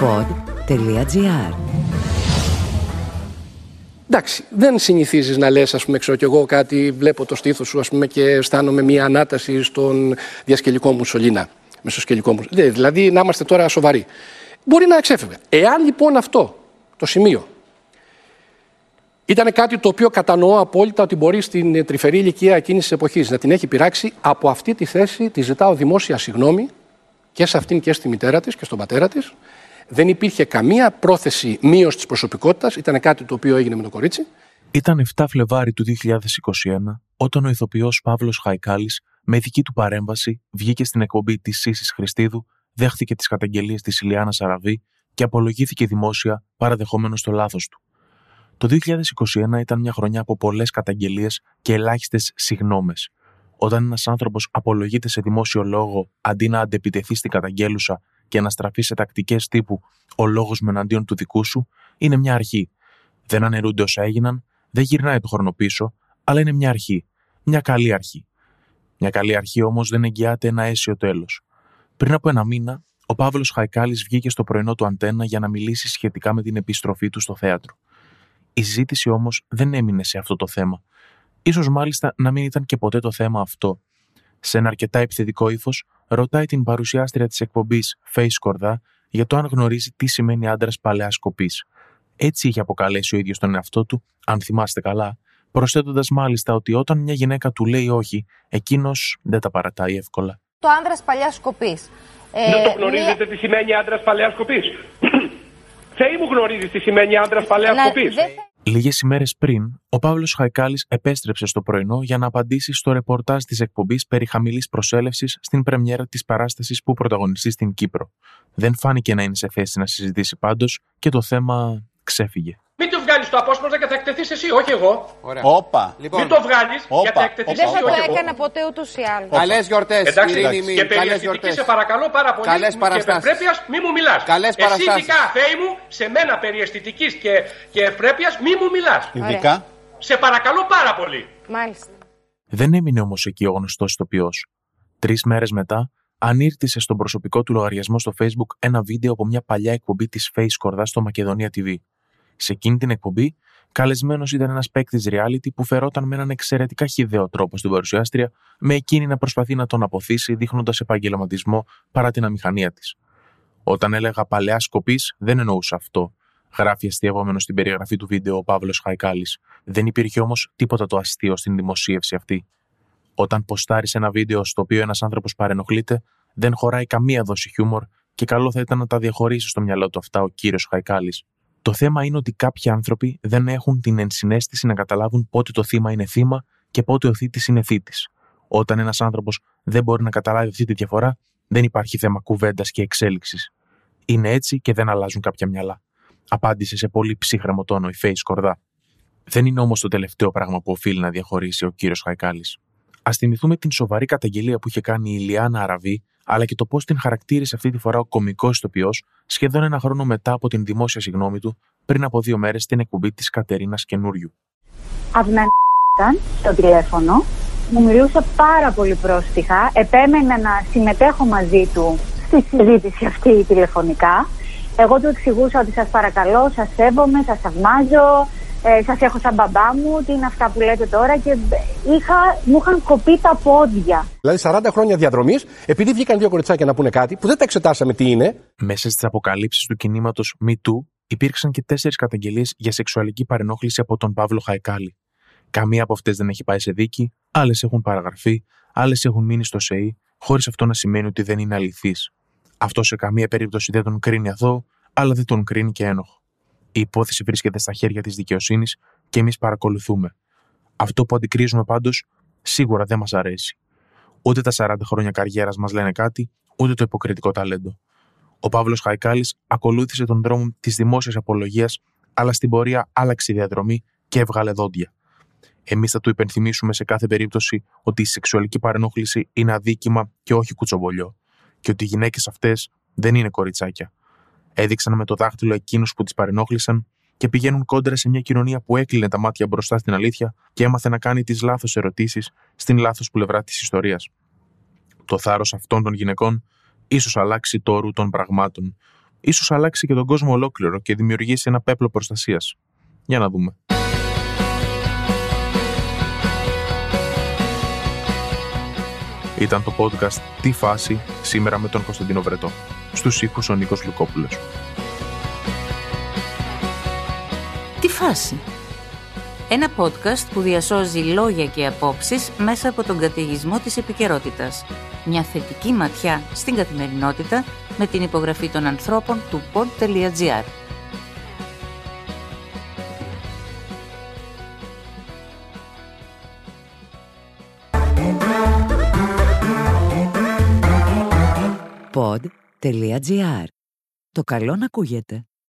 pod.gr Εντάξει, δεν συνηθίζεις να λες, ας πούμε, ξέρω κι εγώ κάτι, βλέπω το στήθος σου, ας πούμε, και αισθάνομαι μια ανάταση στον διασκελικό μου σωλήνα. Μεσοσκελικό μου. Δηλαδή, να είμαστε τώρα σοβαροί. Μπορεί να εξέφευγε. Εάν λοιπόν αυτό το σημείο ήταν κάτι το οποίο κατανοώ απόλυτα ότι μπορεί στην τρυφερή ηλικία εκείνης της εποχής να την έχει πειράξει. Από αυτή τη θέση τη ζητάω δημόσια συγγνώμη και σε αυτήν και στη μητέρα της και στον πατέρα της. Δεν υπήρχε καμία πρόθεση μείωσης της προσωπικότητας. Ήταν κάτι το οποίο έγινε με το κορίτσι. Ήταν 7 Φλεβάρι του 2021 όταν ο ηθοποιός Παύλος Χαϊκάλης με δική του παρέμβαση βγήκε στην εκπομπή της Σύση Χριστίδου, δέχτηκε τις καταγγελίες της Ηλιάνα Αραβή και απολογήθηκε δημόσια παραδεχόμενος το λάθος του. Το 2021 ήταν μια χρονιά από πολλές καταγγελίες και ελάχιστες συγνώμες. Όταν ένας άνθρωπος απολογείται σε δημόσιο λόγο αντί να αντεπιτεθεί στην καταγγέλουσα και να στραφεί σε τακτικές τύπου ο λόγος με εναντίον του δικού σου, είναι μια αρχή. Δεν αναιρούνται όσα έγιναν, δεν γυρνάει το χρόνο πίσω, αλλά είναι μια αρχή. Μια καλή αρχή. Μια καλή αρχή όμως δεν εγγυάται ένα αίσιο τέλος. Πριν από ένα μήνα, ο Παύλος Χαϊκάλης βγήκε στο πρωινό του αντένα για να μιλήσει σχετικά με την επιστροφή του στο θέατρο. Η συζήτηση όμως δεν έμεινε σε αυτό το θέμα. σω μάλιστα να μην ήταν και ποτέ το θέμα αυτό. Σε ένα αρκετά επιθετικό ύφος, ρωτάει την παρουσιάστρια της εκπομπής Face Κορδά για το αν γνωρίζει τι σημαίνει άντρας παλαιάς κοπή. Έτσι είχε αποκαλέσει ο ίδιος τον εαυτό του, αν θυμάστε καλά, προσθέτοντας μάλιστα ότι όταν μια γυναίκα του λέει όχι, εκείνος δεν τα παρατάει εύκολα. Το άντρας παλιάς κοπή. Ε, δεν το γνωρίζετε τι σημαίνει άντρας παλαιάς κοπή. Θεή μου γνωρίζεις τι σημαίνει άντρας παλαιάς κοπή. Λίγες ημέρες πριν, ο Παύλος Χαϊκάλης επέστρεψε στο πρωινό για να απαντήσει στο ρεπορτάζ της εκπομπής περί χαμηλής προσέλευσης στην πρεμιέρα της παράστασης που πρωταγωνιστεί στην Κύπρο. Δεν φάνηκε να είναι σε θέση να συζητήσει πάντως και το θέμα ξέφυγε. Μην το βγάλει το απόσπασμα και θα εκτεθείς εσύ, όχι εγώ. Ωραία. Όπα. Λοιπόν. Μην το βγάλεις και θα εκτεθείς εσύ, όχι εγώ. Δεν θα το έκανα ποτέ ούτως ή άλλως. Καλές γιορτές, Ειρήνη μου. Και περιεστητική σε παρακαλώ πάρα πολύ. Καλές παραστάσεις. Και ευπρέπεια, μη μου μιλάς. Καλές παραστάσει. Εσύ ειδικά, Θεή μου, σε μένα περιεστητικής και, και ευπρέπεια, μη μου μιλάς. Ειδικά. Σε παρακαλώ πάρα πολύ. Μάλιστα. Δεν έμεινε όμως εκεί ο γνωστός ηθοποιός. Τρεις μέρες μετά, ανήρτησε στον προσωπικό του λογαριασμό στο Facebook ένα βίντεο από μια παλιά εκπομπή της Face Κορδά στο Μακεδονία TV. Σε εκείνη την εκπομπή, καλεσμένος ήταν ένας παίκτης reality που φερόταν με έναν εξαιρετικά χιδαίο τρόπο στην παρουσιάστρια, με εκείνη να προσπαθεί να τον αποθήσει δείχνοντας επαγγελματισμό παρά την αμηχανία της. Όταν έλεγα παλαιά σκοπής, δεν εννοούσα αυτό, γράφει αστείευόμενο στην περιγραφή του βίντεο ο Παύλος Χαϊκάλης. Δεν υπήρχε όμως τίποτα το αστείο στην δημοσίευση αυτή. Όταν ποστάρει ένα βίντεο στο οποίο ένας άνθρωπος παρενοχλείται, δεν χωράει καμία δόση χιούμορ και καλό θα ήταν να τα διαχωρίσει στο μυαλό του αυτά ο κύριος Χαϊκάλης. Το θέμα είναι ότι κάποιοι άνθρωποι δεν έχουν την ενσυναίσθηση να καταλάβουν πότε το θύμα είναι θύμα και πότε ο θήτης είναι θήτης. Όταν ένας άνθρωπος δεν μπορεί να καταλάβει αυτή τη διαφορά, δεν υπάρχει θέμα κουβέντας και εξέλιξης. Είναι έτσι και δεν αλλάζουν κάποια μυαλά. Απάντησε σε πολύ ψύχρεμο τόνο η Face Κορδά. Δεν είναι όμως το τελευταίο πράγμα που οφείλει να διαχωρίσει ο κύριος Χαϊκάλης. Α θυμηθούμε την σοβαρή καταγγελία που είχε κάνει η Λιάννα Αραβή αλλά και το πώς την χαρακτήρισε αυτή τη φορά ο κωμικό ηθοποιός σχεδόν ένα χρόνο μετά από την δημόσια συγγνώμη του πριν από δύο μέρες στην εκπομπή της Κατερίνας Καινούριου. ήταν στο τηλέφωνο, μου μιλούσε πάρα πολύ πρόστιχα, επέμενα να συμμετέχω μαζί του στη συζήτηση αυτή τηλεφωνικά. Εγώ του εξηγούσα ότι σας παρακαλώ, σας σέβομαι, σας θαυμάζω, ε, σας έχω σαν μπαμπά μου, τι είναι αυτά που λέτε τώρα και είχα, μου είχαν κοπεί τα πόδια. Δηλαδή 40 χρόνια διαδρομής, επειδή βγήκαν δύο κοριτσάκια να πούνε κάτι που δεν τα εξετάσαμε τι είναι. Μέσα στις αποκαλύψεις του κινήματος MeToo υπήρξαν και τέσσερις καταγγελίες για σεξουαλική παρενόχληση από τον Παύλο Χαϊκάλη. Καμία από αυτές δεν έχει πάει σε δίκη, άλλες έχουν παραγραφεί, άλλες έχουν μείνει στο ΣΕΗ, χωρίς αυτό να σημαίνει ότι δεν είναι αληθή. Αυτό σε καμία περίπτωση δεν τον κρίνει αθώο, αλλά δεν τον κρίνει και ένοχο. Η υπόθεση βρίσκεται στα χέρια της δικαιοσύνης και εμείς παρακολουθούμε. Αυτό που αντικρίζουμε πάντως σίγουρα δεν μας αρέσει. Ούτε τα 40 χρόνια καριέρας μας λένε κάτι, ούτε το υποκριτικό ταλέντο. Ο Παύλος Χαϊκάλης ακολούθησε τον δρόμο της δημόσιας απολογίας, αλλά στην πορεία άλλαξε διαδρομή και έβγαλε δόντια. Εμείς θα του υπενθυμίσουμε σε κάθε περίπτωση ότι η σεξουαλική παρενόχληση είναι αδίκημα και όχι κουτσομπολιό, και ότι οι γυναίκες αυτές δεν είναι κοριτσάκια, Έδειξαν με το δάχτυλο εκείνους που τις παρενόχλησαν και πηγαίνουν κόντρα σε μια κοινωνία που έκλεινε τα μάτια μπροστά στην αλήθεια και έμαθε να κάνει τις λάθος ερωτήσεις στην λάθος πλευρά της ιστορίας. Το θάρρος αυτών των γυναικών ίσως αλλάξει το όρου των πραγμάτων, Ίσως αλλάξει και τον κόσμο ολόκληρο και δημιουργήσει ένα πέπλο προστασίας. Για να δούμε. Ήταν το podcast «Τι φάση» σήμερα με τον Κωνσταντίνο Βρετό. Στους ήχους ο Νίκος Λουκόπουλος. Φάση. Ένα podcast που διασώζει λόγια και απόψεις μέσα από τον καταιγισμό της επικαιρότητας. Μια θετική ματιά στην καθημερινότητα με την υπογραφή των ανθρώπων του pod.gr. Pod.gr. Το καλό να ακούγεται.